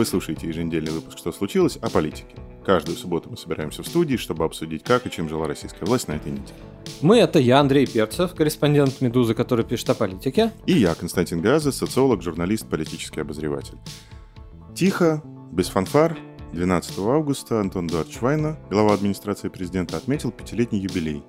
Вы слушаете еженедельный выпуск «Что случилось?» о политике. Каждую субботу мы собираемся в студии, чтобы обсудить, как и чем жила российская власть на этой неделе. Мы — это я, Андрей Перцев, корреспондент «Медузы», который пишет о политике. И я, Константин Газа, социолог, журналист, политический обозреватель. Тихо, без фанфар, 12 августа Антон Эдуардович Вайна, глава администрации президента, отметил пятилетний юбилей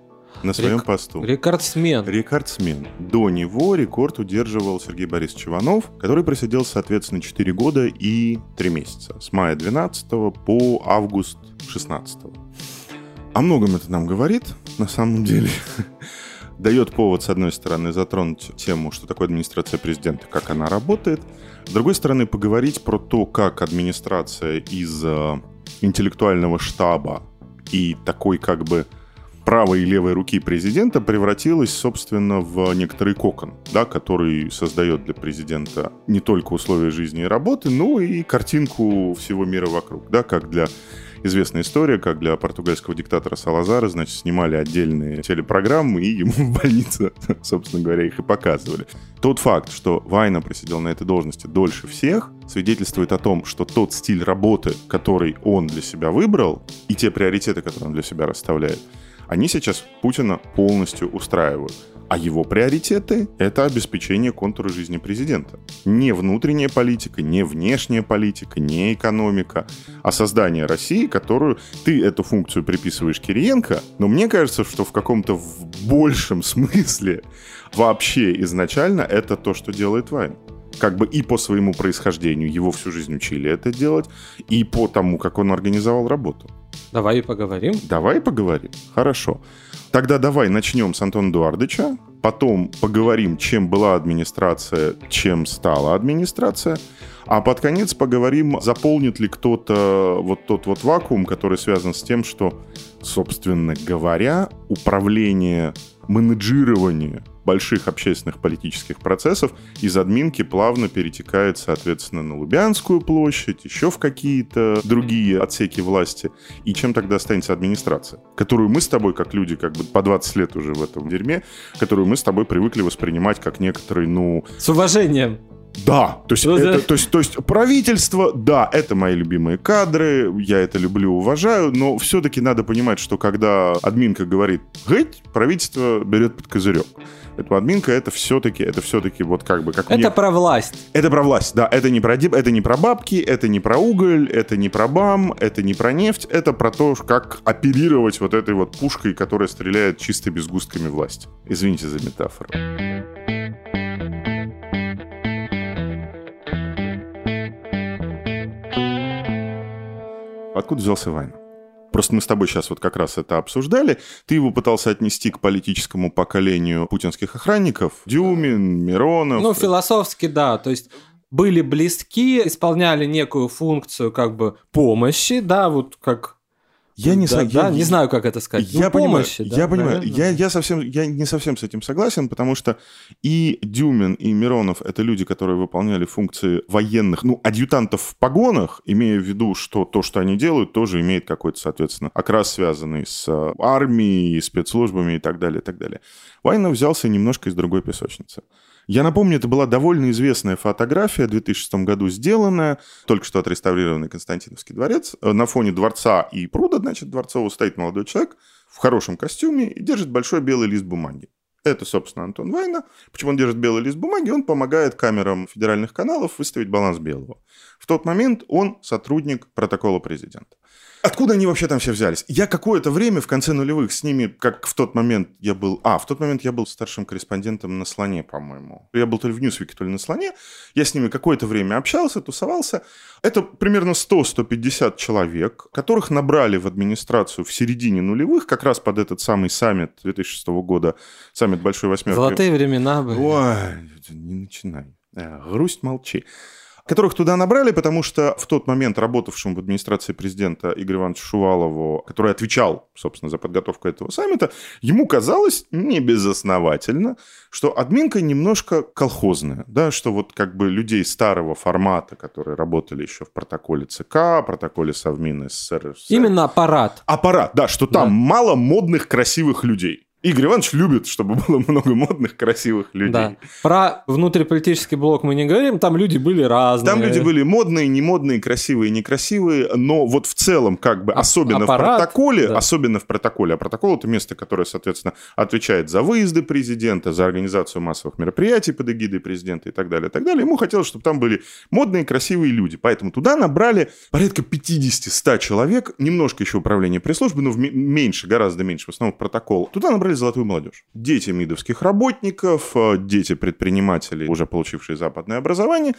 на своем Рек- посту. Рекордсмен. Рекордсмен. До него рекорд удерживал Сергей Борисович Иванов, который просидел, соответственно, 4 года и 3 месяца. С мая 12 по август 16. О многом это нам говорит, на самом деле. Дает повод, с одной стороны, затронуть тему, что такое администрация президента, как она работает. С другой стороны, поговорить про то, как администрация из э, интеллектуального штаба и такой как бы правой и левой руки президента превратилась, собственно, в некоторый кокон, да, который создает для президента не только условия жизни и работы, но и картинку всего мира вокруг, да, как для известная история, как для португальского диктатора Салазара, значит, снимали отдельные телепрограммы и ему в больнице, собственно говоря, их и показывали. Тот факт, что Вайна просидел на этой должности дольше всех, свидетельствует о том, что тот стиль работы, который он для себя выбрал, и те приоритеты, которые он для себя расставляет, они сейчас Путина полностью устраивают. А его приоритеты – это обеспечение контура жизни президента. Не внутренняя политика, не внешняя политика, не экономика, а создание России, которую ты эту функцию приписываешь Кириенко, но мне кажется, что в каком-то в большем смысле вообще изначально это то, что делает Вайн как бы и по своему происхождению, его всю жизнь учили это делать, и по тому, как он организовал работу. Давай и поговорим. Давай поговорим. Хорошо. Тогда давай начнем с Антона Эдуардовича, потом поговорим, чем была администрация, чем стала администрация, а под конец поговорим, заполнит ли кто-то вот тот вот вакуум, который связан с тем, что, собственно говоря, управление, менеджирование больших общественных политических процессов из админки плавно перетекает, соответственно, на Лубянскую площадь, еще в какие-то другие отсеки власти. И чем тогда останется администрация, которую мы с тобой, как люди, как бы по 20 лет уже в этом дерьме, которую мы с тобой привыкли воспринимать как некоторый, ну... С уважением. Да, то есть, Ну это, да. то, есть, то есть правительство, да, это мои любимые кадры, я это люблю, уважаю, но все-таки надо понимать, что когда админка говорит «гыть», правительство берет под козырек. Поэтому админка это все-таки, это все-таки вот как бы как Это мне- про власть. это про власть, да, это не про дип- это не про бабки, это не про уголь, это не про бам, это не про нефть, это про то, как оперировать вот этой вот пушкой, которая стреляет чисто безгустками власти. Извините за метафору. Откуда взялся Вайна? Просто мы с тобой сейчас вот как раз это обсуждали. Ты его пытался отнести к политическому поколению путинских охранников. Дюмин, Миронов. Ну, философски, да. То есть были близки, исполняли некую функцию как бы помощи, да, вот как... я не да, знаю, да, я, не знаю, как это сказать. Я Ну, понимаю, помощи, да, я понимаю, наверное. я, я совсем, я не совсем с этим согласен, потому что и Дюмин, и Миронов это люди, которые выполняли функции военных, ну, адъютантов в погонах, имея в виду, что то, что они делают, тоже имеет какой-то, соответственно, окрас, связанный с э, армией, спецслужбами и так далее, и так далее. Вайна взялся немножко из другой песочницы. Я напомню, это была довольно известная фотография, в 2006 году сделанная, только что отреставрированный Константиновский дворец. Э, На фоне дворца и пруда, значит, дворцового стоит молодой человек в хорошем костюме и держит большой белый лист бумаги. Это, собственно, Антон Вайна. Почему он держит белый лист бумаги? Он помогает камерам федеральных каналов выставить баланс белого. В тот момент он сотрудник протокола президента. Откуда они вообще там все взялись? Я какое-то время в конце нулевых с ними, как в тот момент я был... А, в тот момент я был старшим корреспондентом на «Слоне», по-моему. Я был то ли в «Ньюсвике», то ли на «Слоне». Я с ними какое-то время общался, тусовался. Это примерно 100-150 человек, которых набрали в администрацию в середине нулевых, как раз под этот самый саммит 2006 года, саммит Большой Восьмерки. Золотые времена были. Ой, не начинай. Э, грусть молчи которых туда набрали, потому что в тот момент работавшему в администрации президента Игорю Ивановичу Шувалову, который отвечал, собственно, за подготовку этого саммита, ему казалось не безосновательно, что админка немножко колхозная, да, что вот как бы людей старого формата, которые работали еще в протоколе ЦК, протоколе Совмина СССР. Именно аппарат. Аппарат, да, что там да. мало модных, красивых людей. Игорь Иванович любит, чтобы было много модных, красивых людей. Да. Про внутриполитический блок мы не говорим, там люди были разные. Там люди были модные, не модные, красивые, некрасивые, но вот в целом, как бы, особенно Аппарат, в протоколе, да. особенно в протоколе, а протокол это место, которое, соответственно, отвечает за выезды президента, за организацию массовых мероприятий под эгидой президента и так далее, и так далее. Ему хотелось, чтобы там были модные, красивые люди, поэтому туда набрали порядка 50-100 человек, немножко еще управление пресс-службы, но меньше, гораздо меньше, в основном протокол. Туда набрали собрали золотую молодежь. Дети мидовских работников, э, дети предпринимателей, уже получившие западное образование.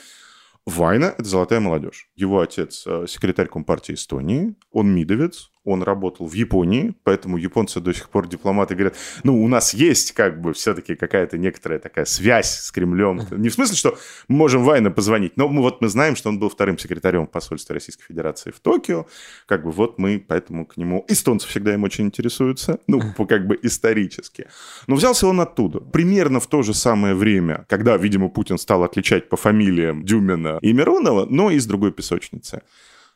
Вайна – это золотая молодежь. Его отец э, – секретарь Компартии Эстонии, он мидовец, он работал в Японии, поэтому японцы до сих пор дипломаты говорят, ну, у нас есть как бы все-таки какая-то некоторая такая связь с Кремлем. Не в смысле, что мы можем Вайна позвонить, но мы, вот мы знаем, что он был вторым секретарем посольства Российской Федерации в Токио, как бы вот мы поэтому к нему... Эстонцы всегда им очень интересуются, ну, как бы исторически. Но взялся он оттуда. Примерно в то же самое время, когда, видимо, Путин стал отличать по фамилиям Дюмина и Миронова, но из другой песочницы.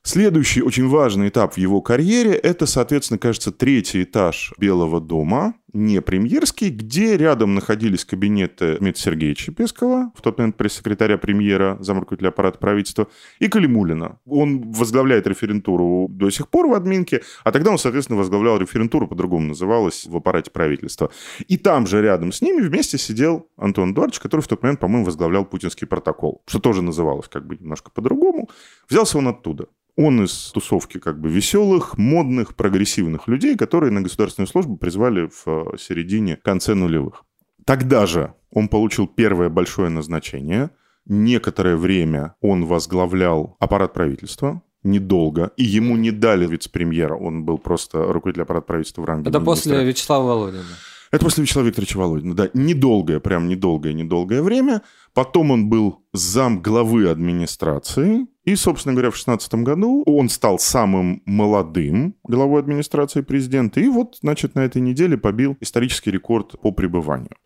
Следующий очень важный этап в его карьере – это, соответственно, кажется, третий этаж Белого дома, не премьерский, где рядом находились кабинеты Дмитрия Сергеевича Пескова, в тот момент пресс-секретаря премьера, замруководителя аппарата правительства, и Калимулина. Он возглавляет референтуру до сих пор в админке, а тогда он, соответственно, возглавлял референтуру, по-другому называлась, в аппарате правительства. И там же рядом с ними вместе сидел Антон Эдуардович, который в тот момент, по-моему, возглавлял путинский протокол, что тоже называлось как бы немножко по-другому. Взялся он оттуда. Он из тусовки как бы веселых, модных, прогрессивных людей, которые на государственную службу призвали в э, середине, конце нулевых. Тогда же он получил первое большое назначение. Некоторое время он возглавлял аппарат правительства, недолго, и ему не дали вице-премьера, он был просто руководитель аппарата правительства в ранге Это министра. после Вячеслава Володина. Это после Вячеслава Викторовича Володина, да. Недолгое, прям недолгое, недолгое время. Потом он был зам главы администрации. И, собственно говоря, в 2016 году он стал самым молодым главой администрации президента. И вот, значит, на этой неделе побил исторический рекорд по пребыванию.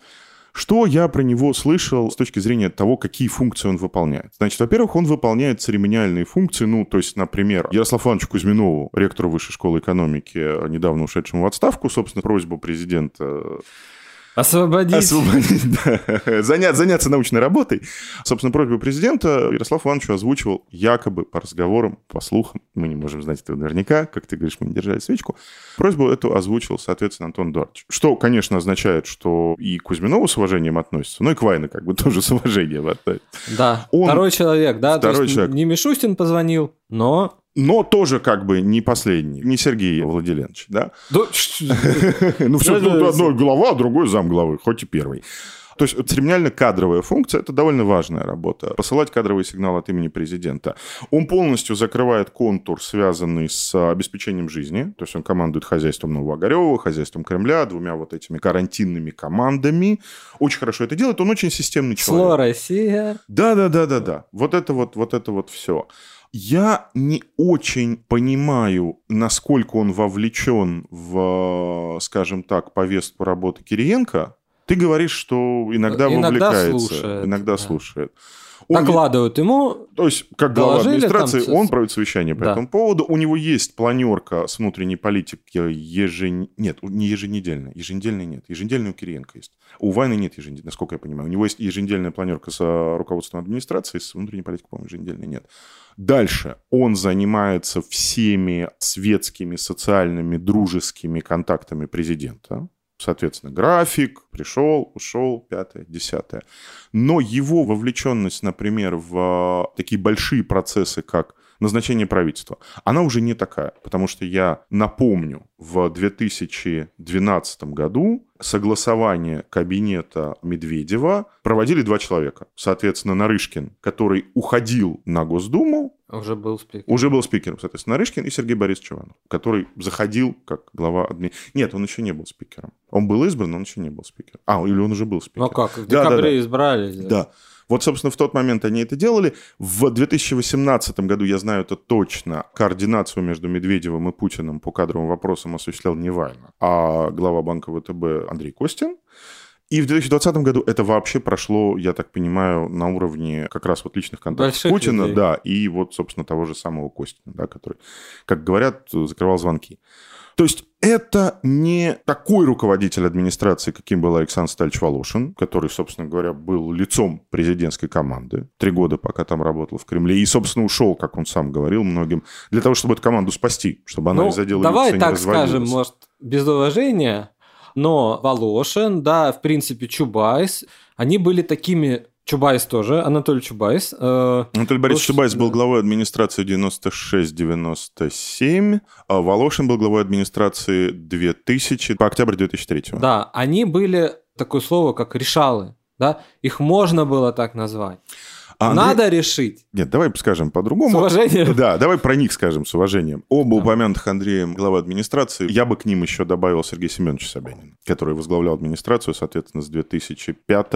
Что я про него слышал с точки зрения того, какие функции он выполняет? Значит, во-первых, он выполняет церемониальные функции, ну, то есть, например, Ярославу Ивановичу Кузьминову, ректору Высшей школы экономики, недавно ушедшему в отставку, собственно, просьбу президента Освободить. Освободить, да. Занять, заняться научной работой. Собственно, просьбу президента Ярослав Иванович озвучивал якобы по разговорам, по слухам, мы не можем знать этого наверняка, как ты говоришь, мы не держали свечку. Просьбу эту озвучил, соответственно, Антон Дорч. Что, конечно, означает, что и к Кузьминову с уважением относится, но и к Вайне как бы тоже с уважением относится. Да, Он... второй человек, да? Второй человек. Не Мишустин позвонил, но но тоже как бы не последний, не Сергей Владиленович, да? Ну, все одной глава, а другой зам главы, хоть и первый. То есть церемониально-кадровая функция – это довольно важная работа. Посылать кадровый сигнал от имени президента. Он полностью закрывает контур, связанный с обеспечением жизни. То есть он командует хозяйством Новоогарева, хозяйством Кремля, двумя вот этими карантинными командами. Очень хорошо это делает. Он очень системный человек. Сло Россия. Да-да-да-да-да. Вот это вот, вот это вот все. Я не очень понимаю, насколько он вовлечен в, скажем так, повестку работы Кириенко. Ты говоришь, что иногда, иногда вовлекается, слушает, иногда да. слушает. Он Докладывают ему. То есть, как глава администрации, там... он проводит совещание по да. этому поводу. У него есть планерка с внутренней политики ежен... Нет, не еженедельная. Еженедельной нет. Еженедельная у Кириенко есть. У Вайны нет еженедельной, насколько я понимаю. У него есть еженедельная планерка с руководством администрации, с внутренней политикой, по-моему, еженедельной нет. Дальше он занимается всеми светскими, социальными, дружескими контактами президента. Соответственно, график, пришел, ушел, пятое, десятое. Но его вовлеченность, например, в такие большие процессы, как назначения правительства. Она уже не такая, потому что я напомню, в 2012 году согласование кабинета Медведева проводили два человека. Соответственно, Нарышкин, который уходил на Госдуму, уже был спикером. Уже был спикером, соответственно, Нарышкин и Сергей Борисович Иванов, который заходил как глава адми... Нет, он еще не был спикером. Он был избран, но он еще не был спикером. А, или он уже был спикером. Ну как, в декабре да, да, да. избрались. Да. да. Вот, собственно, в тот момент они это делали. В 2018 году, я знаю это точно, координацию между Медведевым и Путиным по кадровым вопросам осуществлял не Вайна, а глава банка ВТБ Андрей Костин. И в 2020 году это вообще прошло, я так понимаю, на уровне как раз вот личных контактов Больших Путина, людей. да, и вот, собственно, того же самого Костина, да, который, как говорят, закрывал звонки. То есть это не такой руководитель администрации, каким был Александр Стальевич Волошин, который, собственно говоря, был лицом президентской команды три года, пока там работал в Кремле, и, собственно, ушел, как он сам говорил многим, для того, чтобы эту команду спасти, чтобы она ну, из-за дела Давай так скажем, может, без уважения, но Волошин, да, в принципе, Чубайс, они были такими Чубайс тоже, Анатолий Чубайс. Э, Анатолий Борисович Чубайс был главой администрации 96-97, а Волошин был главой администрации 2000 по октябрь 2003. Да, они были такое слово, как решалы, да, их можно было так назвать. А Андрей... Надо решить. Нет, давай скажем по-другому. С уважением. Да, давай про них скажем с уважением. Оба да. упомянутых Андреем глава администрации, я бы к ним еще добавил Сергея Семеновича Собянина, который возглавлял администрацию, соответственно, с 2005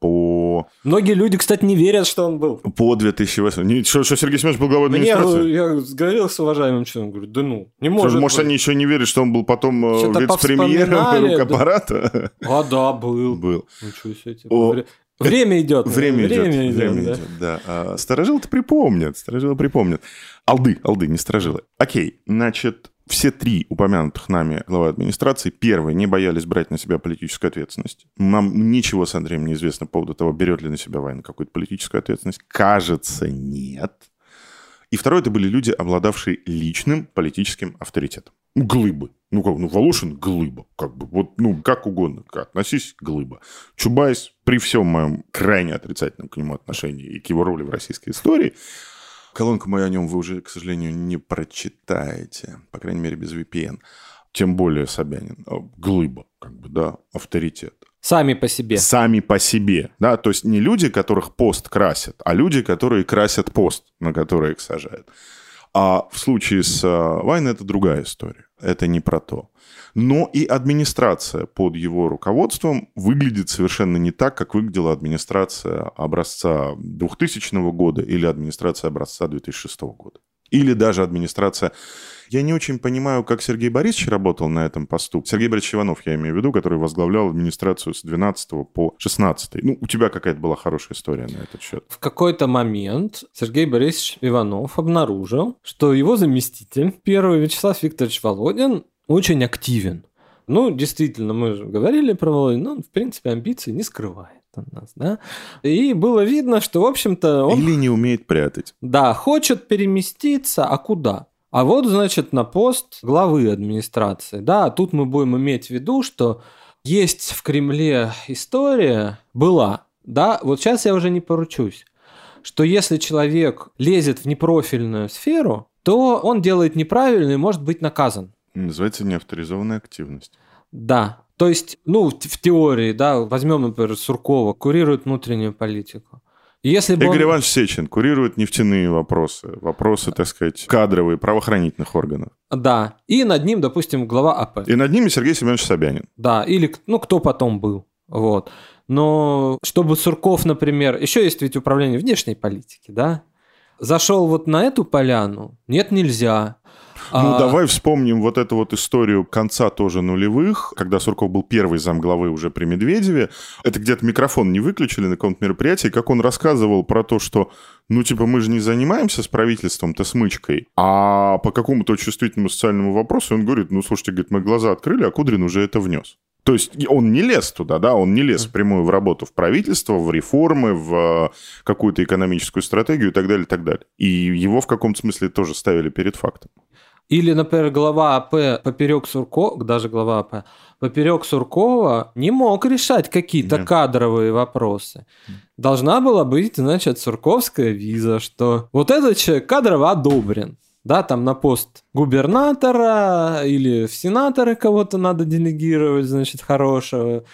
по... Многие люди, кстати, не верят, что он был. По 2008. Не, что, что Сергей Семенович был главой администрации? Мне, я говорил с уважаемым человеком, говорю, да ну, не может что, Может, они еще не верят, что он был потом э, вице-премьером рукаппарата? Да. А, да, был. Был. Ничего себе. О, Время идет. Время, время идет. идет. Время да. идет, да. А, сторожилы-то припомнят. Сторожилы припомнят. Алды, алды, не сторожилы. Окей, значит, все три упомянутых нами главы администрации, первые, не боялись брать на себя политическую ответственность. Нам ничего с Андреем не известно по поводу того, берет ли на себя война какую-то политическую ответственность. Кажется, нет. И второе, это были люди, обладавшие личным политическим авторитетом. Глыбы. Ну, как, ну, Волошин – глыба. Как бы, вот, ну, как угодно. Как, относись – глыба. Чубайс, при всем моем крайне отрицательном к нему отношении и к его роли в российской истории, колонку мою о нем вы уже, к сожалению, не прочитаете. По крайней мере, без VPN. Тем более Собянин. А, глыба, как бы, да, авторитет. Сами по себе. Сами по себе, да, то есть не люди, которых пост красят, а люди, которые красят пост, на который их сажают. А в случае с э, Вайн это другая история. Это не про то. Но и администрация под его руководством выглядит совершенно не так, как выглядела администрация образца 2000 года или администрация образца 2006 года. Или даже администрация я не очень понимаю, как Сергей Борисович работал на этом посту. Сергей Борисович Иванов, я имею в виду, который возглавлял администрацию с 12 по 16. Ну, у тебя какая-то была хорошая история на этот счет. В какой-то момент Сергей Борисович Иванов обнаружил, что его заместитель, первый Вячеслав Викторович Володин, очень активен. Ну, действительно, мы же говорили про Володина, он, в принципе, амбиции не скрывает от нас, да. И было видно, что, в общем-то, он... Или не умеет прятать. Да, хочет переместиться, а куда? А вот, значит, на пост главы администрации. Да, тут мы будем иметь в виду, что есть в Кремле история, была, да, вот сейчас я уже не поручусь, что если человек лезет в непрофильную сферу, то он делает неправильно и может быть наказан. Называется неавторизованная активность. Да. То есть, ну, в, теории, да, возьмем, например, Суркова, курирует внутреннюю политику. Если бы Игорь он... Иванович Сечин курирует нефтяные вопросы, вопросы, так сказать, кадровые, правоохранительных органов. Да, и над ним, допустим, глава АП. И над ними Сергей Семенович Собянин. Да, или, ну, кто потом был, вот. Но чтобы Сурков, например, еще есть ведь управление внешней политики, да, зашел вот на эту поляну, нет, нельзя. Ну, а... давай вспомним вот эту вот историю конца тоже нулевых, когда Сурков был первый замглавы уже при Медведеве. Это где-то микрофон не выключили на каком-то мероприятии, как он рассказывал про то, что ну, типа, мы же не занимаемся с правительством-то смычкой, а по какому-то чувствительному социальному вопросу он говорит, ну, слушайте, говорит, мы глаза открыли, а Кудрин уже это внес. То есть он не лез туда, да, он не лез впрямую в работу в правительство, в реформы, в какую-то экономическую стратегию и так далее, и так далее. И его в каком-то смысле тоже ставили перед фактом. Или, например, глава АП поперек Суркова, даже глава АП, поперек Суркова не мог решать какие-то Нет. кадровые вопросы. Должна была быть, значит, сурковская виза, что вот этот человек кадрово одобрен. Да, там на пост губернатора или в сенаторы кого-то надо делегировать, значит, хорошего.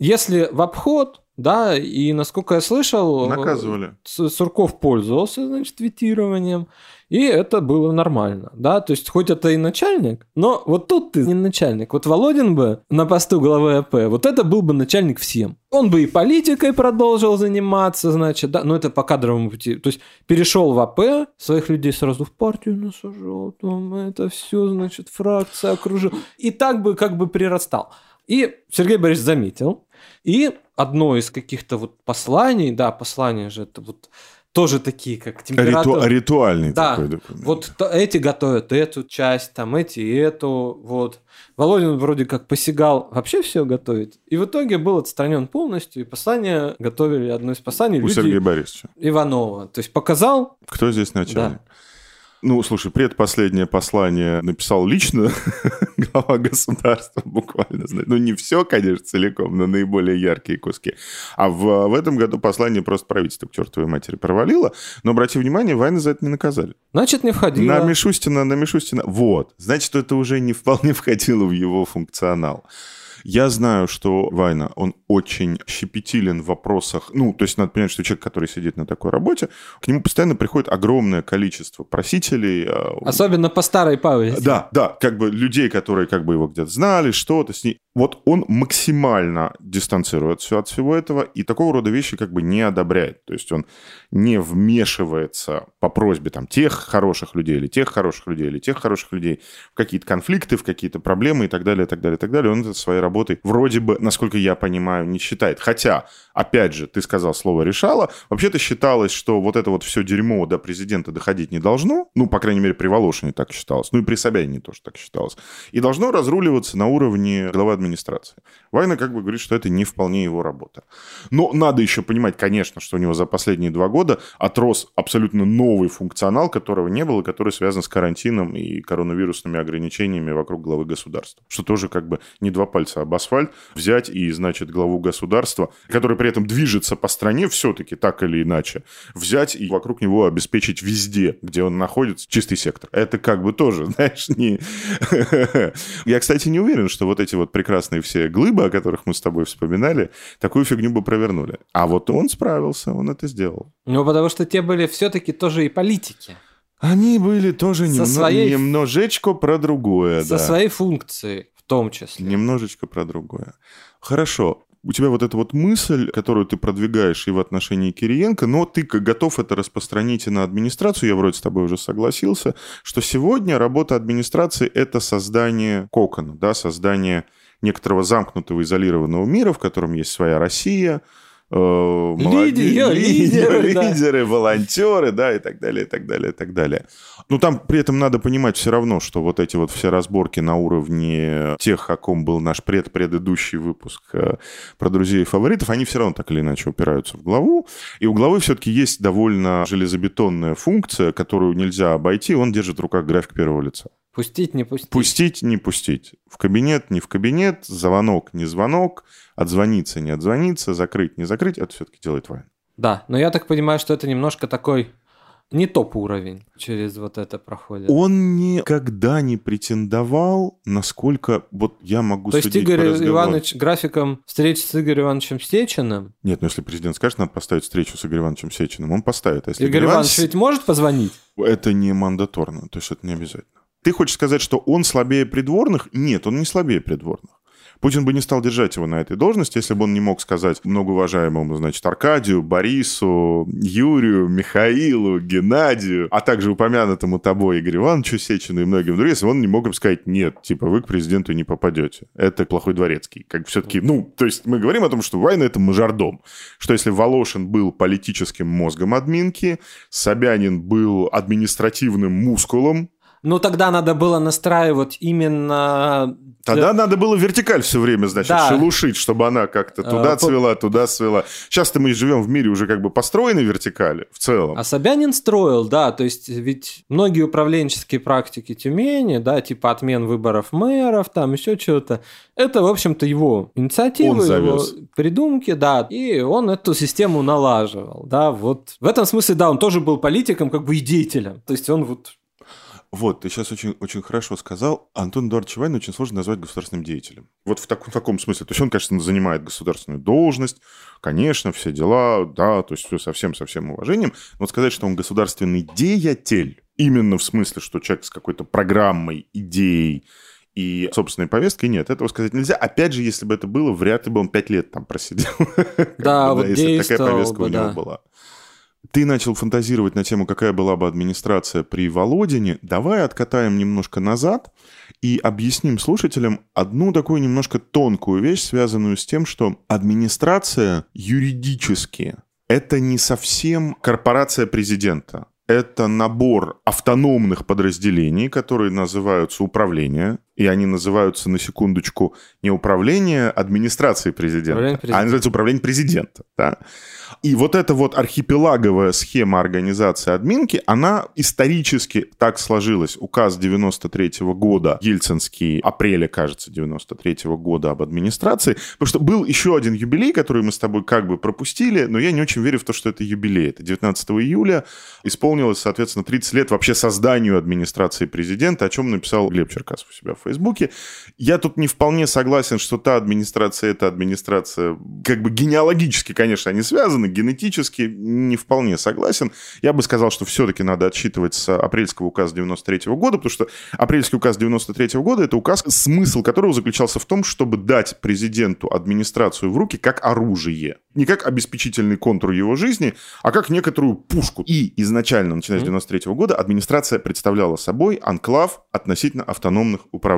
Если в обход, да, и насколько я слышал, Наказывали. Сурков пользовался, значит, твитированием, и это было нормально, да, то есть хоть это и начальник, но вот тут ты не начальник. Вот Володин бы на посту главы АП, вот это был бы начальник всем. Он бы и политикой продолжил заниматься, значит, да, но это по кадровому пути. То есть перешел в АП, своих людей сразу в партию насажал, там это все, значит, фракция окружил. И так бы как бы прирастал. И Сергей Борисович заметил, и одно из каких-то вот посланий, да, послания же это вот тоже такие, как Риту- температура. Ритуальный Да, такой документ. Вот то- эти готовят эту часть, там эти эту, вот. Володин вроде как посягал вообще все готовить. И в итоге был отстранен полностью, и послание готовили, одно из посланий У люди Сергея Борисовича. Иванова. То есть показал, Кто здесь начальник? Ну, слушай, предпоследнее послание написал лично глава государства буквально. Ну, не все, конечно, целиком, но наиболее яркие куски. А в, в этом году послание просто правительство к чертовой матери провалило. Но, обрати внимание, Вайна за это не наказали. значит, не входило. На Мишустина, на Мишустина. Вот. Значит, это уже не вполне входило в его функционал. Я знаю, что Вайна, он очень щепетилен в вопросах. Ну, то есть надо понять, что человек, который сидит на такой работе, к нему постоянно приходит огромное количество просителей. а, Особенно по старой памяти. да, да, как бы людей, которые как бы его где-то знали, что-то с ней. Вот он максимально дистанцируется от всего этого и такого рода вещи как бы не одобряет. То есть он не вмешивается по просьбе там тех хороших людей или тех хороших людей или тех хороших людей в какие-то конфликты, в какие-то проблемы и так далее, и так далее, и так далее. Он это своей работой вроде бы, насколько я понимаю, не считает. Хотя, опять же, ты сказал слово «решала». Вообще-то считалось, что вот это вот все дерьмо до президента доходить не должно. Ну, по крайней мере, при Волошине так считалось. Ну, и при Собянине тоже так считалось. И должно разруливаться на уровне главы администрации администрации. Вайна как бы говорит, что это не вполне его работа. Но надо еще понимать, конечно, что у него за последние два года отрос абсолютно новый функционал, которого не было, который связан с карантином и коронавирусными ограничениями вокруг главы государства. Что тоже как бы не два пальца об асфальт взять и, значит, главу государства, который при этом движется по стране все-таки так или иначе, взять и вокруг него обеспечить везде, где он находится, чистый сектор. Это как бы тоже, знаешь, не... Я, кстати, не уверен, что вот эти вот прекрасные все глыбы, о которых мы с тобой вспоминали, такую фигню бы провернули. А вот он справился, он это сделал. Ну, потому что те были все-таки тоже и политики. Они были тоже немно- своей- немножечко про другое, Со да. своей функцией в том числе. Немножечко про другое. Хорошо. У тебя вот эта вот мысль, которую ты продвигаешь и в отношении Кириенко, но ты готов это распространить и на администрацию, я вроде с тобой уже согласился, что сегодня работа администрации – это создание кокона, да, создание некоторого замкнутого, изолированного мира, в котором есть своя Россия, э, молоде- Лидеры, лидеры, да. лидеры, волонтеры, да, и так далее, и так далее, и так далее. Ну, там при этом надо понимать все равно, что вот эти вот все разборки на уровне тех, о ком был наш предпредыдущий выпуск э, про друзей и фаворитов, они все равно так или иначе упираются в главу. И у главы все-таки есть довольно железобетонная функция, которую нельзя обойти. Он держит в руках график первого лица. Пустить, не пустить. Пустить, не пустить. В кабинет, не в кабинет, звонок, не звонок, отзвониться, не отзвониться, закрыть, не закрыть. Это все-таки делает Вайн. Да, но я так понимаю, что это немножко такой не топ-уровень через вот это проходит. Он никогда не претендовал, насколько вот я могу То есть Игорь. Иванович графиком встреч с Игорем Ивановичем Сечиным, Нет, ну если президент скажет, надо поставить встречу с Игорем Ивановичем Сечиным, он поставит. А если Игорь Иванович ведь может позвонить? Это не мандаторно, то есть это не обязательно. Ты хочешь сказать, что он слабее придворных? Нет, он не слабее придворных. Путин бы не стал держать его на этой должности, если бы он не мог сказать многоуважаемому, значит, Аркадию, Борису, Юрию, Михаилу, Геннадию, а также упомянутому тобой Игорю Ивановичу Сечину и многим другим, если он не мог им сказать, нет, типа, вы к президенту не попадете. Это плохой дворецкий. Как все-таки, ну, то есть мы говорим о том, что Вайна – это мажордом. Что если Волошин был политическим мозгом админки, Собянин был административным мускулом, Ну, тогда надо было настраивать именно... Тогда надо было вертикаль все время, значит, да. шелушить, чтобы она как-то туда а, цвела, по... туда цвела. Сейчас-то мы живем в мире уже как бы построенной вертикали в целом. А Собянин строил, да, то есть ведь многие управленческие практики Тюмени, да, типа отмен выборов мэров, там еще что-то, это, в общем-то, его инициативы, его придумки, да, и он эту систему налаживал, да, вот. В этом смысле, да, он тоже был политиком, как бы и деятелем. То есть он вот вот, ты сейчас очень, очень хорошо сказал. Антон Эдуардович Вайн очень сложно назвать государственным деятелем. Вот в, так, в таком смысле. То есть он, конечно, занимает государственную должность, конечно, все дела, да, то есть все совсем, со всем уважением. Но вот сказать, что он государственный деятель, именно в смысле, что человек с какой-то программой, идеей, и собственной повесткой нет, этого сказать нельзя. Опять же, если бы это было, вряд ли бы он пять лет там просидел. Да, вот если такая повестка у него была ты начал фантазировать на тему, какая была бы администрация при Володине. Давай откатаем немножко назад и объясним слушателям одну такую немножко тонкую вещь, связанную с тем, что администрация юридически это не совсем корпорация президента. Это набор автономных подразделений, которые называются управление, и они называются, на секундочку, не управление администрации президента, президента. а называется управление президента. Да? И вот эта вот архипелаговая схема организации админки, она исторически так сложилась. Указ 93 -го года, ельцинский, апреля, кажется, 93 -го года об администрации. Потому что был еще один юбилей, который мы с тобой как бы пропустили, но я не очень верю в то, что это юбилей. Это 19 июля исполнилось, соответственно, 30 лет вообще созданию администрации президента, о чем написал Глеб Черкасов у себя в Фейсбуке. Я тут не вполне согласен, что та администрация, эта администрация, как бы генеалогически, конечно, они связаны, генетически не вполне согласен. Я бы сказал, что все-таки надо отсчитывать с апрельского указа 93 -го года, потому что апрельский указ 93 -го года – это указ, смысл которого заключался в том, чтобы дать президенту администрацию в руки как оружие. Не как обеспечительный контур его жизни, а как некоторую пушку. И изначально, начиная с 93 -го года, администрация представляла собой анклав относительно автономных управлений.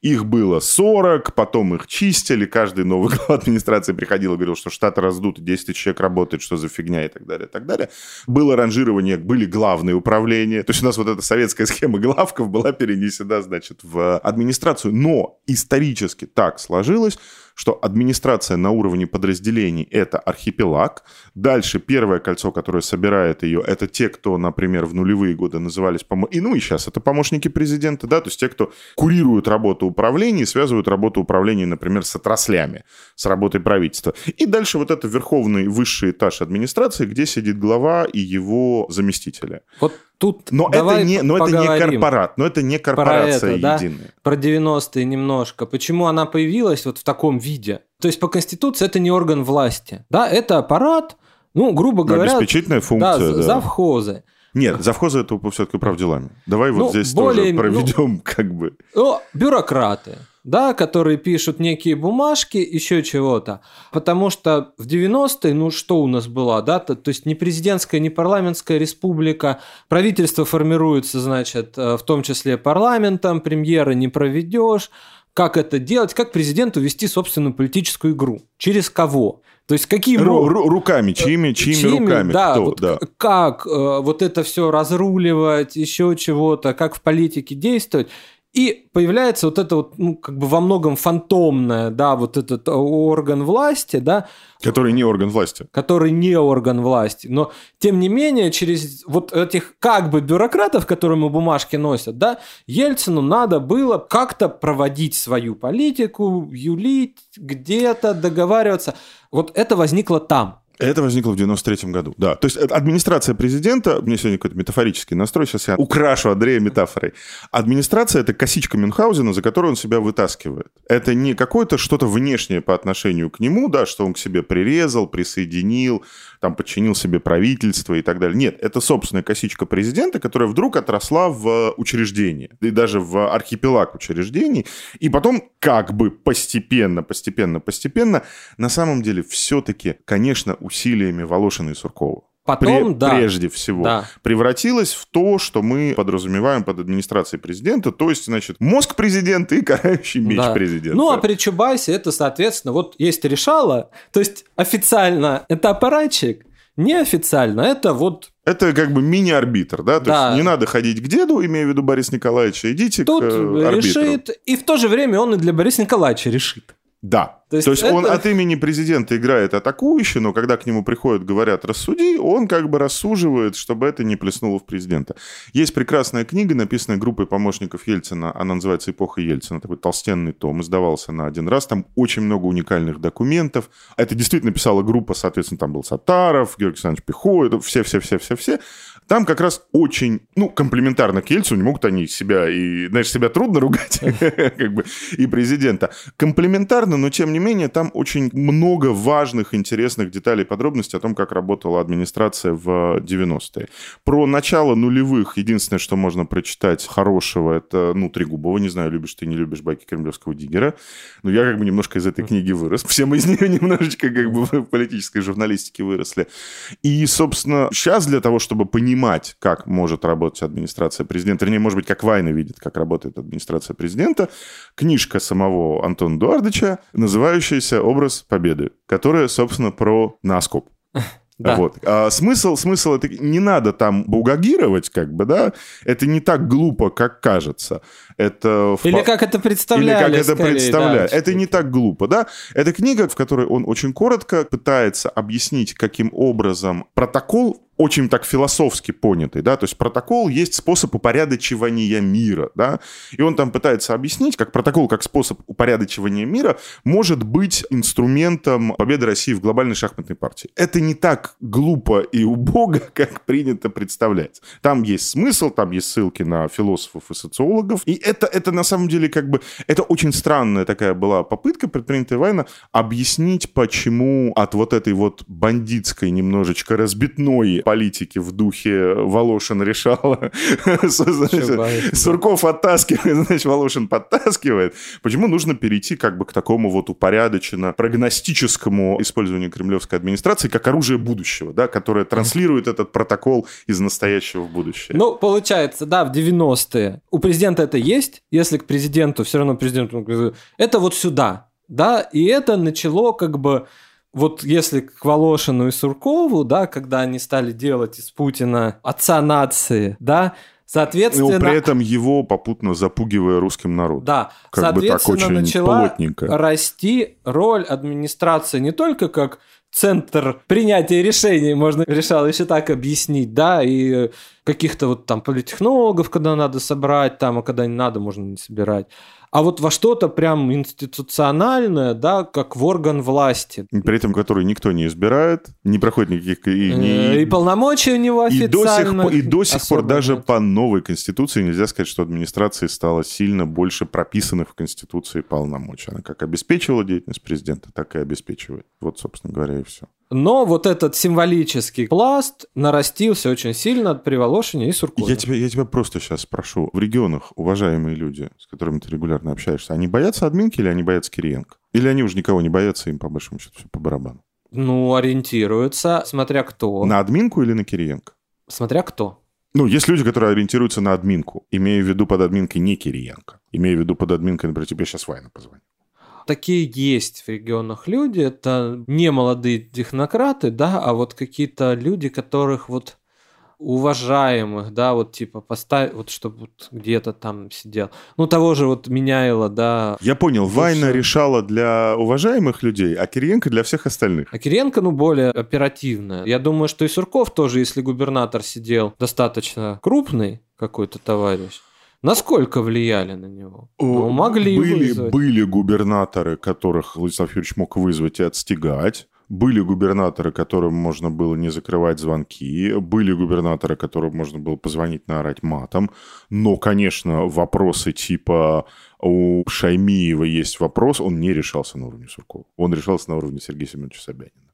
Их было 40, потом их чистили, каждый новый глава администрации приходил и говорил, что штаты раздуты, 10 тысяч человек работает, что за фигня и так далее, и так далее. Было ранжирование, были главные управления. То есть у нас вот эта советская схема главков была перенесена, значит, в администрацию. Но исторически так сложилось, что администрация на уровне подразделений – это архипелаг. Дальше первое кольцо, которое собирает ее, это те, кто, например, в нулевые годы назывались, помо... и ну и сейчас это помощники президента, да, то есть те, кто курируют работу управления и связывают работу управления, например, с отраслями, с работой правительства. И дальше вот это верховный высший этаж администрации, где сидит глава и его заместители. Вот Тут но это не, но это не корпорат, но это не корпорация про это, единая. Да? Про 90-е немножко. Почему она появилась вот в таком виде? То есть по конституции это не орган власти, да, это аппарат, ну грубо говоря, обеспечительная функция, да, да. завхозы. Нет, завхозы это все-таки прав делами. Давай ну, вот здесь более, тоже проведем ну, как бы. Ну, бюрократы да, которые пишут некие бумажки, еще чего-то. Потому что в 90-е, ну что у нас было, да, то, то есть не президентская, не парламентская республика, правительство формируется, значит, э, в том числе парламентом, премьера не проведешь, как это делать, как президенту вести собственную политическую игру, через кого. То есть какие Ру- ру- руками, чьими, чьими, чьими руками, да, кто, вот да. Как э, вот это все разруливать, еще чего-то, как в политике действовать. И появляется вот это вот, ну, как бы во многом фантомное, да, вот этот орган власти, да. Который не орган власти. Который не орган власти. Но, тем не менее, через вот этих как бы бюрократов, которые ему бумажки носят, да, Ельцину надо было как-то проводить свою политику, юлить, где-то договариваться. Вот это возникло там. Это возникло в 93 году, да. То есть э, администрация президента, мне сегодня какой-то метафорический настрой, сейчас я украшу Андрея метафорой. Администрация – это косичка Мюнхгаузена, за которую он себя вытаскивает. Это не какое-то что-то внешнее по отношению к нему, да, что он к себе прирезал, присоединил, там подчинил себе правительство и так далее. Нет, это собственная косичка президента, которая вдруг отросла в учреждение, и даже в архипелаг учреждений, и потом как бы постепенно, постепенно, постепенно, на самом деле все-таки, конечно, усилиями Волошина и Суркова. Потом, Пре- да. прежде всего, да. превратилась в то, что мы подразумеваем под администрацией президента, то есть, значит, мозг президента и карающий меч да. президента. Ну, а при Чубайсе это, соответственно, вот есть решало, то есть официально это аппаратчик, неофициально это вот это как бы мини-арбитр, да? То Да. есть не надо ходить к деду, имея в виду Бориса Николаевича, идите тут к э, арбитру. решит, и в то же время он и для Бориса Николаевича решит. Да. То То есть есть, он это- от имени президента играет атакующий, но когда к нему приходят, говорят, рассуди, он как бы рассуживает, чтобы это не плеснуло в президента. Есть прекрасная книга, написанная группой помощников Ельцина, она называется «Эпоха Ельцина», такой толстенный том, издавался на один раз, там очень много уникальных документов. Это действительно писала группа, соответственно, там был Сатаров, Георгий Александрович Пихо, все-все-все-все-все. Там как раз очень, ну, комплементарно к Ельцину, не могут они себя и, знаешь, себя трудно ругать, как бы, и президента. Комплементарно, но тем не менее, там очень много важных, интересных деталей подробностей о том, как работала администрация в 90-е. Про начало нулевых, единственное, что можно прочитать хорошего, это, ну, Трегубова, не знаю, любишь ты, не любишь байки кремлевского диггера, но я как бы немножко из этой книги вырос. Все мы из нее немножечко как бы в политической журналистике выросли. И, собственно, сейчас для того, чтобы понимать, как может работать администрация президента, вернее, может быть, как Вайна видит, как работает администрация президента, книжка самого Антона Эдуардовича, называющаяся «Образ победы», которая, собственно, про наскоп. Да. Вот. А смысл, смысл это не надо там бугагировать, как бы, да. Это не так глупо, как кажется. Это Или как это или представляли. как это скорее, представляют. да. Это не так глупо, да? Это книга, в которой он очень коротко пытается объяснить, каким образом протокол очень так философски понятый, да, то есть протокол есть способ упорядочивания мира, да, и он там пытается объяснить, как протокол, как способ упорядочивания мира может быть инструментом победы России в глобальной шахматной партии. Это не так глупо и убого, как принято представлять. Там есть смысл, там есть ссылки на философов и социологов, и это, это на самом деле как бы, это очень странная такая была попытка, предпринятая Вайна, объяснить, почему от вот этой вот бандитской, немножечко разбитной политики в духе Волошин решала. Сурков оттаскивает, значит, Волошин подтаскивает. Почему нужно перейти как бы к такому вот упорядоченно прогностическому использованию кремлевской администрации как оружие будущего, да, которое транслирует этот протокол из настоящего в будущее? Ну, получается, да, в 90-е. У президента это есть, если к президенту, все равно президенту, это вот сюда, да, и это начало как бы вот если к Волошину и Суркову, да, когда они стали делать из Путина отца нации, да, Но соответственно... при этом его попутно запугивая русским народом. Да, Как бы так соответственно, очень начала плотненько. расти роль администрации не только как центр принятия решений, можно решал еще так объяснить, да, и каких-то вот там политтехнологов, когда надо собрать, там, а когда не надо, можно не собирать. А вот во что-то прям институциональное, да, как в орган власти. При этом который никто не избирает, не проходит никаких... И, не- Э, И полномочий у него И до сих, и до сих пор даже нет. по новой конституции нельзя сказать, что администрации стало сильно больше прописанных в конституции полномочий. Она как обеспечивала деятельность президента, так и обеспечивает. Вот, собственно говоря, и все. Но вот этот символический пласт нарастился очень сильно от Приволошине и Суркова. Я тебя, я тебя просто сейчас спрошу. В регионах уважаемые люди, с которыми ты регулярно общаешься, они боятся админки или они боятся Кириенко? Или они уже никого не боятся, им по большому счету все по барабану? Ну, ориентируются, смотря кто. На админку или на Кириенко? Смотря кто. Ну, есть люди, которые ориентируются на админку, имея в виду под админкой не Кириенко. Имея в виду под админкой, например, тебе сейчас Вайна позвонит. Такие есть в регионах люди. Это не молодые технократы, да, а вот какие-то люди, которых вот уважаемых, да, вот типа поставить, вот чтобы вот где-то там сидел. Ну, того же вот Меняйло, да. Я понял, Вот Вайна решала для уважаемых людей, а Кириенко для всех остальных. А Кириенко, ну, более оперативная. Я думаю, что и Сурков тоже, если губернатор сидел достаточно крупный какой-то товарищ, насколько влияли на него? Ну, могли были, вызвать. были губернаторы, которых Владислав Юрьевич мог вызвать и отстегать. Были губернаторы, которым можно было не закрывать звонки. Были губернаторы, которым можно было позвонить, наорать матом. Но, конечно, вопросы типа у Шаймиева есть вопрос, он не решался на уровне Суркова. Он решался на уровне Сергея Семеновича Собянина.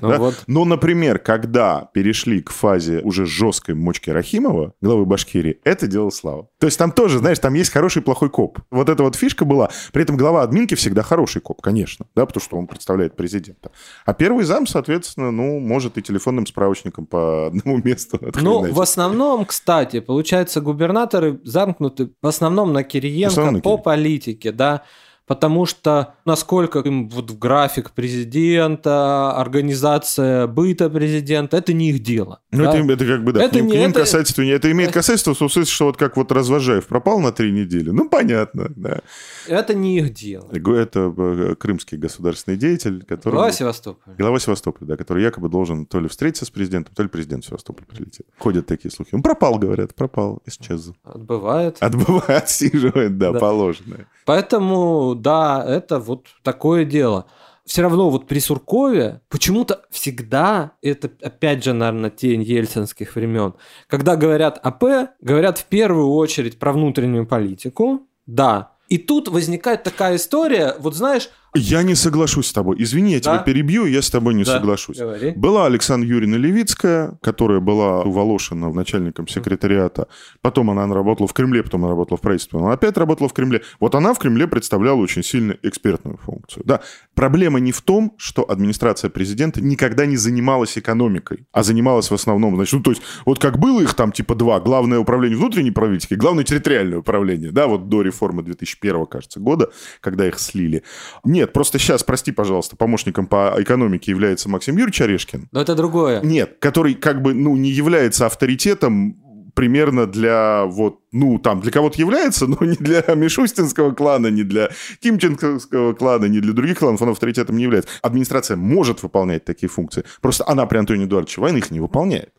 Ну, Да? вот. Но, например, когда перешли к фазе уже жесткой мочки Рахимова, главы Башкирии, это делал Слава. То есть там тоже, знаешь, там есть хороший и плохой коп. Вот эта вот фишка была. При этом глава админки всегда хороший коп, конечно, да, потому что он представляет президента. А первый зам, соответственно, ну, может и телефонным справочником по одному месту. Ну, в основном, кстати, получается, губернаторы замкнуты в основном на Кириенко основном на по Кири- политике, да. Потому что насколько им вот в график президента, организация быта президента, это не их дело. Ну, да? это, это как бы, да, Это к ним, не- к ним это- касательство не... Это имеет касательство в смысле, что вот как вот Развожаев пропал на три недели. Ну, понятно, да. Это не их дело. Это э, крымский государственный деятель, который... Глава Севастополя. Глава Севастополя, да, который якобы должен то ли встретиться с президентом, то ли президент в Севастополь прилетит. Ходят такие слухи. Он пропал, говорят, пропал, исчез. Отбывает. Отбывает, отсиживает, да, Да. положенное. Поэтому, да, это вот такое дело. Все равно вот при Суркове почему-то всегда, это опять же, наверное, тень ельцинских времен, когда говорят АП, говорят в первую очередь про внутреннюю политику, да. И тут возникает такая история, вот знаешь... Я не соглашусь с тобой. Извини, я Да? тебя перебью, я с тобой не Да, соглашусь. Говори. Была Александра Юрьевна Левицкая, которая была у Волошина начальником секретариата. Потом она работала в Кремле, потом она работала в правительстве. Она опять работала в Кремле. Вот она в Кремле представляла очень сильно экспертную функцию. Да. Проблема не в том, что администрация президента никогда не занималась экономикой, а занималась в основном, значит, ну, то есть, вот как было их там типа два, главное управление внутренней политики, главное территориальное управление, да, вот до реформы 2001, кажется, года, когда их слили. Нет, просто сейчас, прости, пожалуйста, помощником по экономике является Максим Юрьевич Орешкин. Но это другое. Нет, который как бы, ну, не является авторитетом примерно для вот, ну, там, для кого-то является, но не для Мишустинского клана, не для Кимченковского клана, не для других кланов, он авторитетом не является. Администрация может выполнять такие функции, просто она при Антоне Эдуардовиче войны их не выполняет.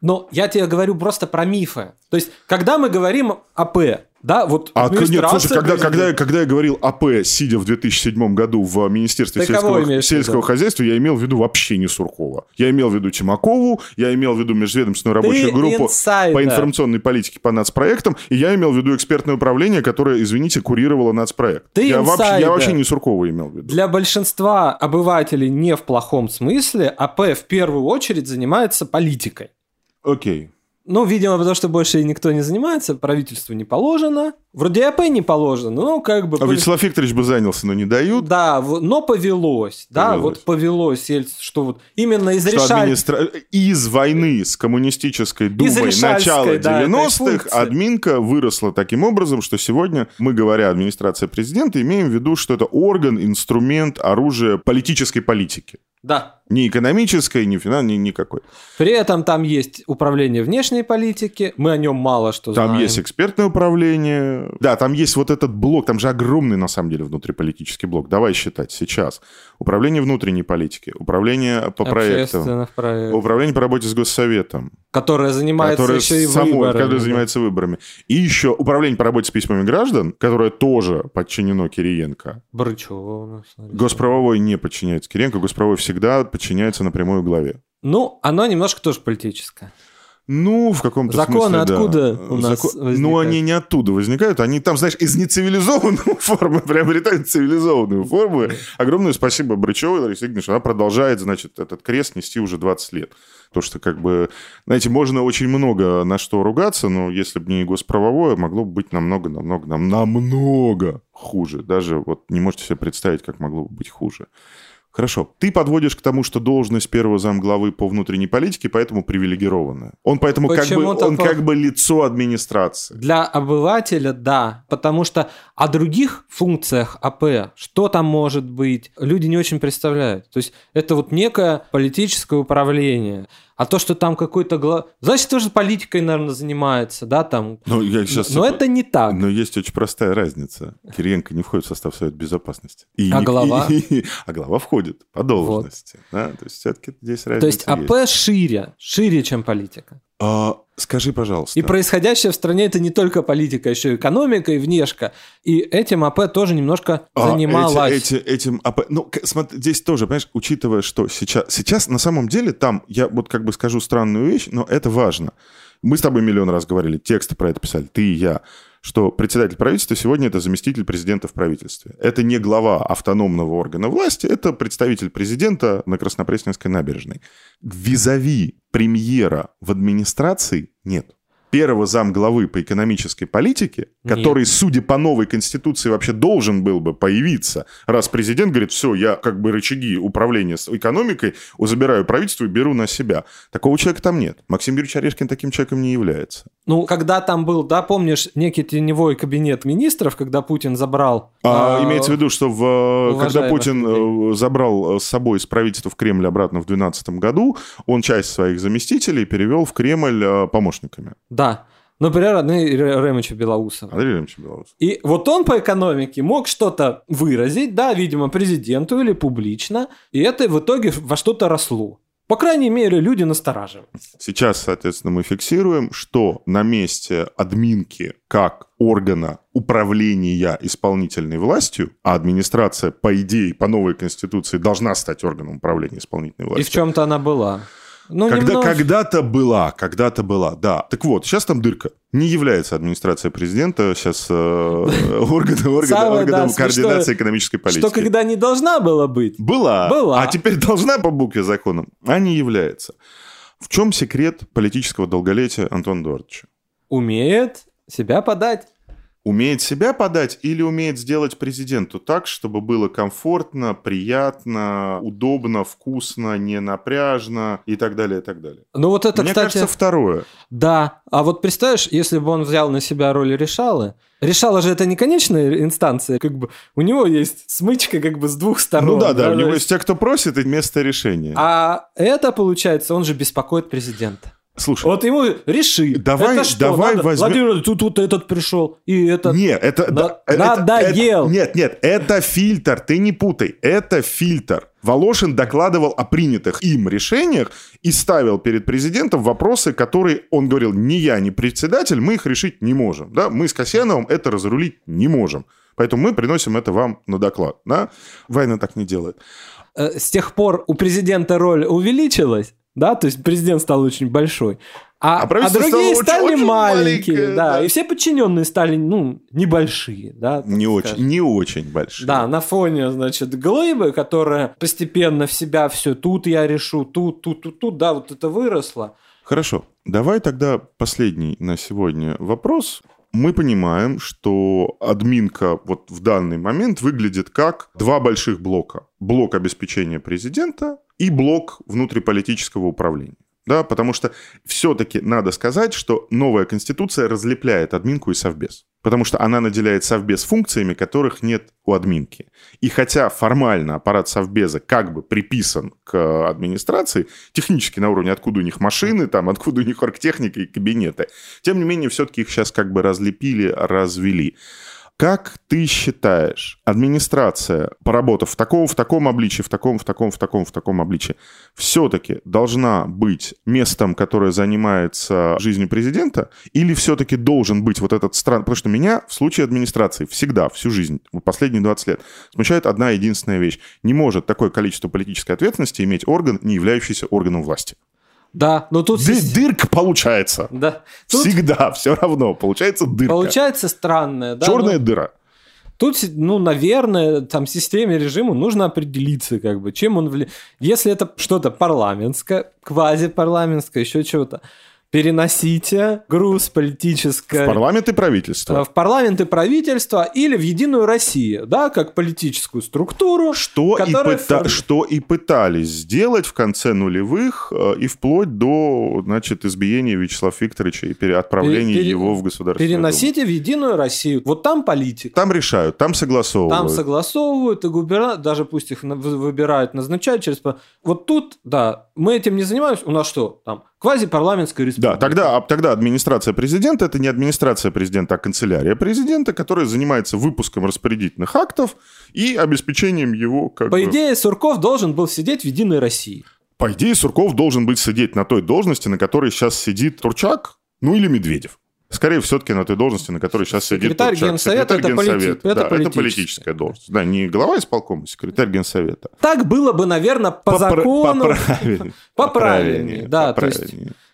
Но я тебе говорю просто про мифы. То есть, когда мы говорим АП, да, вот А нет, слушай, когда, когда, я- когда я говорил АП, сидя в 2007 году в Министерстве Ты кого сельского, сельского хозяйства, я имел в виду вообще не Суркова. Я имел в виду Тимакову, я имел в виду межведомственную рабочую Ты группу инсайдер. по информационной политике по нацпроектам, и я имел в виду экспертное управление, которое, извините, курировало нацпроект. Ты я, вообще, я вообще не Суркова имел в виду. Для большинства обывателей не в плохом смысле АП в первую очередь занимается политикой. Окей. Ну, видимо, потому что больше никто не занимается, правительству не положено. Вроде АП не положено, но как бы... А Вячеслав Викторович бы занялся, но не дают. Да, но повелось, да, Повелось. вот повелось, Ельц- что вот именно из Что решаль- администра- из войны с коммунистической думой начала да, этой 90-х функции. админка выросла таким образом, что сегодня мы, говоря администрация президента, имеем в виду, что это орган, инструмент, оружие политической политики. Да. Не экономической, не финансовой, ни никакой. При этом там есть управление внешней политики, мы о нем мало что Там знаем. есть экспертное управление. Да, там есть вот этот блок, там же огромный на самом деле внутриполитический блок. Давай считать сейчас. Управление внутренней политики, управление по проектам, проектов, управление по работе с Госсоветом, которое занимается которое еще и само- выборами. которое занимается выборами. И еще управление по работе с письмами граждан, которое тоже подчинено Кириенко. Брычева у нас. Госправовой не подчиняется Кириенко, Госправовой всегда подчиняется напрямую главе. Ну, оно немножко тоже политическое. Ну, в каком-то Законы смысле, да. откуда у нас Ну, возникают? они не оттуда возникают. Они там, знаешь, из нецивилизованной формы приобретают цивилизованную форму. Огромное спасибо Брычевой Ларисе что она продолжает, значит, этот крест нести уже 20 лет. То, что, как бы, знаете, можно очень много на что ругаться, но если бы не госправовое, могло бы быть намного, намного, нам- намного хуже. Даже вот не можете себе представить, как могло бы быть хуже. Хорошо. Ты подводишь к тому, что должность первого замглавы по внутренней политике, поэтому привилегированная. Он поэтому как бы, он по- как бы лицо администрации. Для обывателя, да. Потому что о других функциях АП, что там может быть, люди не очень представляют. То есть это вот некое политическое управление. А то, что там какой-то глав... Значит, тоже политикой, наверное, занимается, да, там. Ну, я сейчас... Но это не так. Но есть очень простая разница. Кириенко не входит в состав Совета Безопасности. И А не- глава? и- а глава входит по должности. Да? То есть все-таки здесь разница То есть АП шире, шире, чем политика. А, скажи, пожалуйста. И происходящее в стране это не только политика, еще и экономика и внешка. И этим АП тоже немножко А, занималась. эти- эти- этим, АП ну, смотри, здесь тоже, понимаешь, учитывая, что сейчас, сейчас на самом деле там, я вот как бы скажу странную вещь, но это важно. Мы с тобой миллион раз говорили, тексты про это писали, ты и я, что председатель правительства сегодня это заместитель президента в правительстве. Это не глава автономного органа власти, это представитель президента на Краснопресненской набережной. Визави премьера в администрации нет. Первого замглавы по экономической политике, Нет. который, судя по новой конституции, вообще должен был бы появиться, раз президент говорит, все, я как бы рычаги управления экономикой забираю правительство и беру на себя. Такого человека там нет. Максим Юрьевич Орешкин таким человеком не является. Ну, когда там был, да, помнишь, некий теневой кабинет министров, когда Путин забрал... А, э, имеется в виду, что в, когда уважаемых Путин людей. э, забрал с собой из правительства в Кремль обратно в 2012 году, он часть своих заместителей перевел в Кремль э, помощниками. Да. Например, Андрей Ремовича Белоусова. Андрей Ильич Белоус. И вот он по экономике мог что-то выразить, да, видимо, президенту или публично, и это в итоге во что-то росло. По крайней мере, люди настораживаются. Сейчас, соответственно, мы фиксируем, что на месте админки как органа управления исполнительной властью, а администрация, по идее, по новой конституции должна стать органом управления исполнительной И в властью. чем-то она была. Ну, Когда, немножко- Когда-то была, когда-то была, да. Так вот, сейчас там дырка. Не является администрация президента сейчас э, органом, органом, Самое, да, органом смешное, координации экономической политики. Что когда не должна была быть. Была, Была. а теперь должна по букве закона, а не является. В чем секрет политического долголетия Антона Эдуардовича? Умеет себя подать. Умеет себя подать или умеет сделать президенту так, чтобы было комфортно, приятно, удобно, вкусно, не напряжно и так далее, и так далее. Ну вот это, Мне кстати, кажется, второе. да. А вот представляешь, если бы он взял на себя роль решалы, решала же это не конечная инстанция, как бы у него есть смычка как бы с двух сторон. Ну да, да, у то него есть те, кто просит, и место решения. А это, получается, он же беспокоит президента. Слушай, Вот ему реши. Давай- это что, давай надо? возьмем- Владимир, тут вот этот пришел, и этот... Нет, это... На- да, надоел. это- нет, нет, это фильтр, ты не путай, это фильтр. Волошин докладывал о принятых им решениях и ставил перед президентом вопросы, которые он говорил, не я, не председатель, мы их решить не можем. Да? Мы с Касьяновым это разрулить не можем. Поэтому мы приносим это вам на доклад. Да? Война так не делает. Э, С тех пор у президента роль увеличилась, да, то есть президент стал очень большой, а, А а, другие стали очень- очень маленькие, маленькое, да, да. и все подчиненные стали, ну, небольшие, да. Не очень, скажем. не очень большие. Да, на фоне, значит, глыбы, которая постепенно в себя все, тут я решу, тут, тут, тут, тут, да, вот это выросло. Хорошо, давай тогда последний на сегодня вопрос. Мы понимаем, что админка вот в данный момент выглядит как два больших блока. Блок обеспечения президента и блок внутриполитического управления. Да, потому что все-таки надо сказать, что новая конституция разлепляет админку и совбез. Потому что она наделяет совбез функциями, которых нет у админки. И хотя формально аппарат совбеза как бы приписан к администрации, технически на уровне, откуда у них машины, там, откуда у них оргтехника и кабинеты, тем не менее, все-таки их сейчас как бы разлепили, развели. Как ты считаешь, администрация, поработав в таком, в таком обличии, в таком, в таком, в таком, в таком обличии, все-таки должна быть местом, которое занимается жизнью президента, или все-таки должен быть вот этот стран... Потому что меня в случае администрации всегда, всю жизнь, последние 20 лет, смущает одна единственная вещь. Не может такое количество политической ответственности иметь орган, не являющийся органом власти. Да, но тут... Ды- дырка получается. Да. Тут Всегда, все равно. Получается дырка. получается странное, да. Черная ну, дыра. Тут, ну, наверное, там системе режиму нужно определиться, как бы, чем он влияет. Если это что-то парламентское, квазипарламентское, еще чего-то, переносите груз политическое В парламент и правительство. в парламент и правительство или в Единую Россию, да, как политическую структуру. Что и, пыта- что и пытались сделать в конце нулевых э, и вплоть до, значит, избиения Вячеслава Викторовича и переотправления Пере- его в Государственную Думу. Переносите в Единую Россию. Вот там политика. Там решают, там согласовывают. Там согласовывают, и губернатор, даже пусть их выбирают, назначают через... Вот тут, да, мы этим не занимаемся. У нас что? Там квазипарламентская республика. Да, тогда, а тогда администрация президента это не администрация президента, а канцелярия президента, которая занимается выпуском распорядительных актов и обеспечением его как По бы- идее, Сурков должен был сидеть в Единой России. По идее, Сурков должен быть сидеть на той должности, на которой сейчас сидит Турчак, ну или Медведев. Скорее, все-таки на той должности, на которой сейчас сидит Секретарь Турчак. Генсовета это полити- это да, это политическая. политическая должность. Да, не глава исполкома, а секретарь Генсовета. Так было бы, наверное, по, Попра- закону. поправильнее. Поправильнее, да, то есть-.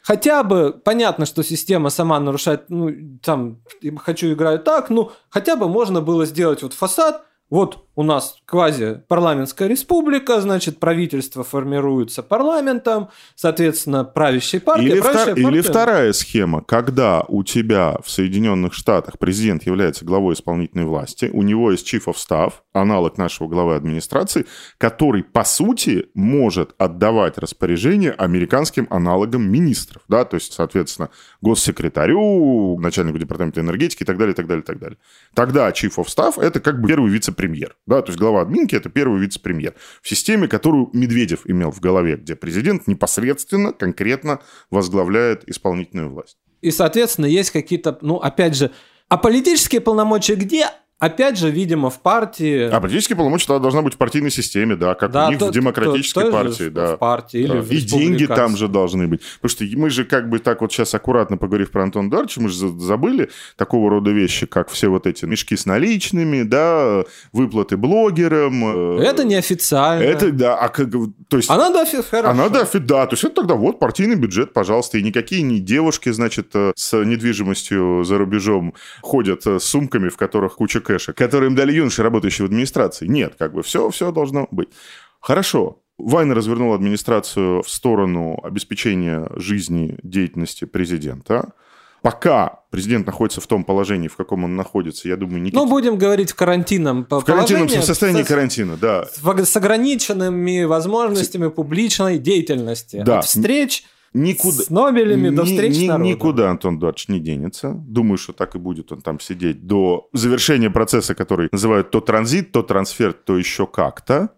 Хотя бы понятно, что система сама нарушает, ну, там, хочу играю так, ну, хотя бы можно было сделать вот фасад, вот у нас квази-парламентская республика, значит, правительство формируется парламентом, соответственно, правящей партией. Или, правящая втор- партия- или вторая схема, когда у тебя в Соединенных Штатах президент является главой исполнительной власти, у него есть chief of staff, аналог нашего главы администрации, который, по сути, может отдавать распоряжение американским аналогам министров, да, то есть, соответственно, госсекретарю, начальнику департамента энергетики и так далее, и так далее, и так далее. Тогда chief of staff – это как бы первый вице-премьер, да, то есть глава админки – это первый вице-премьер в системе, которую Медведев имел в голове, где президент непосредственно, конкретно возглавляет исполнительную власть. И, соответственно, есть какие-то, ну, опять же, а политические полномочия где? Опять же, видимо, в партии. А политические полномочия тогда должна быть в партийной системе, да, как Да, у них то- в демократической то- же партии, да. в партии или Да. в И деньги там же должны быть. Потому что мы же как бы так вот сейчас аккуратно поговорив про Антона Дарча, мы же за- забыли такого рода вещи, как все вот эти мешки с наличными, да, выплаты блогерам. э, Это неофициально. Это, да, а как, то есть... А надо хорошо. А надо, да, то есть это тогда вот партийный бюджет, пожалуйста, и никакие не девушки, значит, э, с недвижимостью за рубежом ходят э, с сумками, в которых куча кэша, которые им дали юноши, работающие в администрации. Нет, как бы все, все должно быть. Хорошо. Вайна развернул администрацию в сторону обеспечения жизни, деятельности президента. Пока президент находится в том положении, в каком он находится, я думаю, никаких... Ну, будем говорить в карантинном в карантинном состоянии с- карантина, да. с- с ограниченными возможностями публичной деятельности. Да. От встреч Никуда... с Нобелями до Ни- встреч ни- с народом. Никуда Антон Дорч не денется. Думаю, что так и будет он там сидеть до завершения процесса, который называют то транзит, то трансфер, то еще как-то.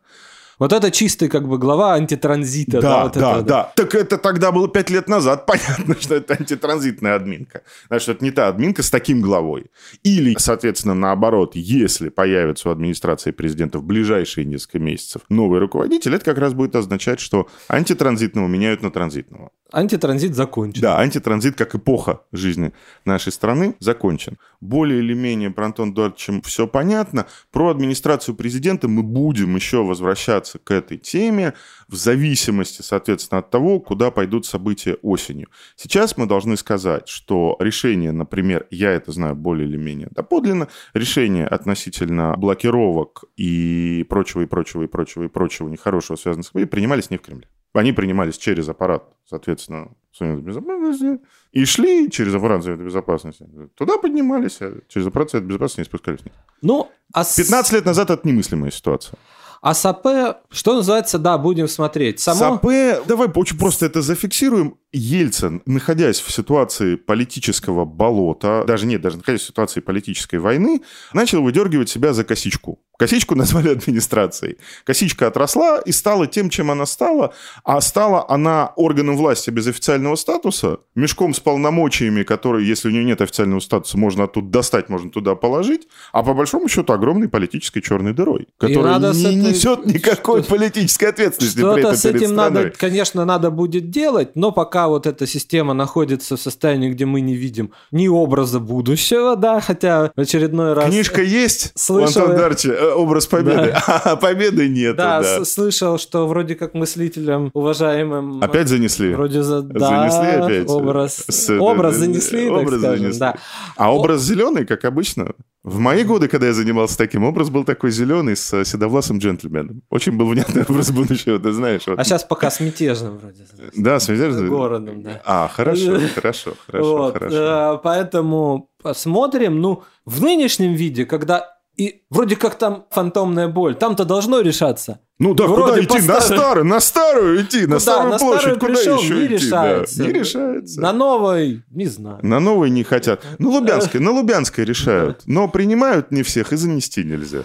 Вот это чистый как бы глава антитранзита. Да, вот да, это, да. Так это тогда было пять лет назад. Понятно, что это антитранзитная админка. Значит, это не та админка с таким главой. Или, соответственно, наоборот, если появится у администрации президента в ближайшие несколько месяцев новый руководитель, это как раз будет означать, что антитранзитного меняют на транзитного. Антитранзит закончен. Да, антитранзит как эпоха жизни нашей страны закончен. Более или менее про Антона Эдуардовича все понятно. Про администрацию президента мы будем еще возвращаться к этой теме в зависимости, соответственно, от того, куда пойдут события осенью. Сейчас мы должны сказать, что решение, например, я это знаю более или менее доподлинно, решение относительно блокировок и прочего, и прочего, и прочего, и прочего нехорошего, связанного с собой, принимались не в Кремле. Они принимались через аппарат, соответственно, Совета Безопасности, и шли через аппарат Совета Безопасности. Туда поднимались, а через аппарат Совета Безопасности не спускались. Ну, а с- 15 лет назад это немыслимая ситуация. А САП, что называется, да, будем смотреть. Само... САП, давай очень просто это зафиксируем. Ельцин, находясь в ситуации политического болота, даже нет, даже находясь в ситуации политической войны, начал выдергивать себя за косичку. Косичку назвали администрацией. Косичка отросла и стала тем, чем она стала, а стала она органом власти без официального статуса, мешком с полномочиями, которые, если у нее нет официального статуса, можно оттуда достать, можно туда положить, а по большому счету огромной политической черной дырой, которая не этой- несет никакой политической ответственности Что-то с этим надо, конечно, надо будет делать, но пока вот эта система находится в состоянии, где мы не видим ни образа будущего, да, хотя в очередной раз... Книжка есть Слышал я. Дарча, э, «Образ победы», а победы нет. Да, Да, слышал, что вроде как мыслителям уважаемым... Опять занесли. Вроде за... да, Занесли опять? Образ, С- образ э, занесли, так образ скажем, занесли. да. А образ зеленый, как обычно. В мои годы, когда я занимался таким, образ был такой зеленый с седовласым джентльменом. Очень был внятный образ будущего, ты знаешь. вот. А сейчас пока с мятежным вроде. Да, связь Городом, да. А, хорошо, хорошо, хорошо, Вот, хорошо. э, поэтому посмотрим. Ну, в нынешнем виде, когда и вроде как там фантомная боль, там-то должно решаться. Ну да, вроде куда идти? На старую, на старую идти, на Куда? старую На площадь. старую Куда пришел, еще не идти? решается. Да, Не решается. На новой, не знаю. На новой не хотят. На Лубянской, на Лубянской решают. Но принимают не всех и занести нельзя.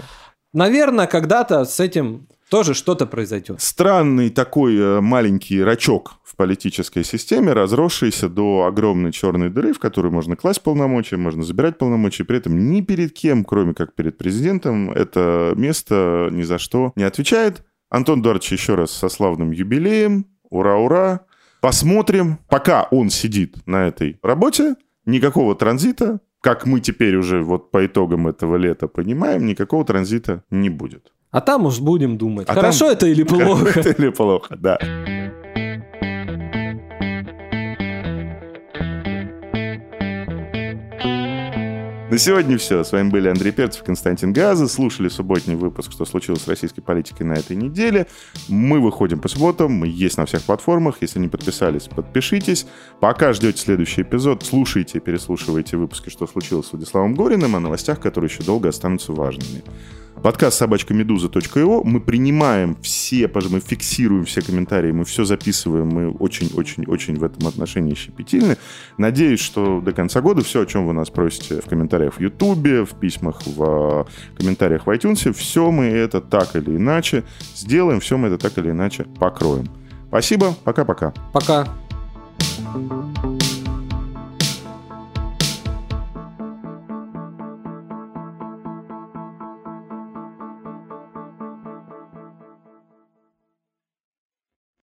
Наверное, когда-то с этим тоже что-то произойдет. Странный такой э, маленький рачок в политической системе, разросшийся до огромной черной дыры, в которую можно класть полномочия, можно забирать полномочия, при этом ни перед кем, кроме как перед президентом, это место ни за что не отвечает. Антон Эдуардович еще раз со славным юбилеем. Ура-ура! Посмотрим. Пока он сидит на этой работе, никакого транзита, как мы теперь уже вот по итогам этого лета понимаем, никакого транзита не будет. А там уж будем думать, А хорошо там- это или плохо. Это или плохо, да. На сегодня все. С вами были Андрей Перцев, Константин Газа. Слушали субботний выпуск «Что случилось с российской политикой на этой неделе». Мы выходим по субботам, мы есть на всех платформах. Если не подписались, подпишитесь. Пока ждете следующий эпизод, слушайте, переслушивайте выпуски «Что случилось с Владиславом Гориным» о новостях, которые еще долго останутся важными. Подкаст собачкамедуза.io. Мы принимаем все, мы фиксируем все комментарии, мы все записываем, мы очень-очень-очень в этом отношении щепетильны. Надеюсь, что до конца года все, о чем вы нас просите в комментариях в Ютубе, в письмах, в комментариях в iTunes, все мы это так или иначе сделаем, все мы это так или иначе покроем. Спасибо, пока-пока. Пока. -пока. Пока.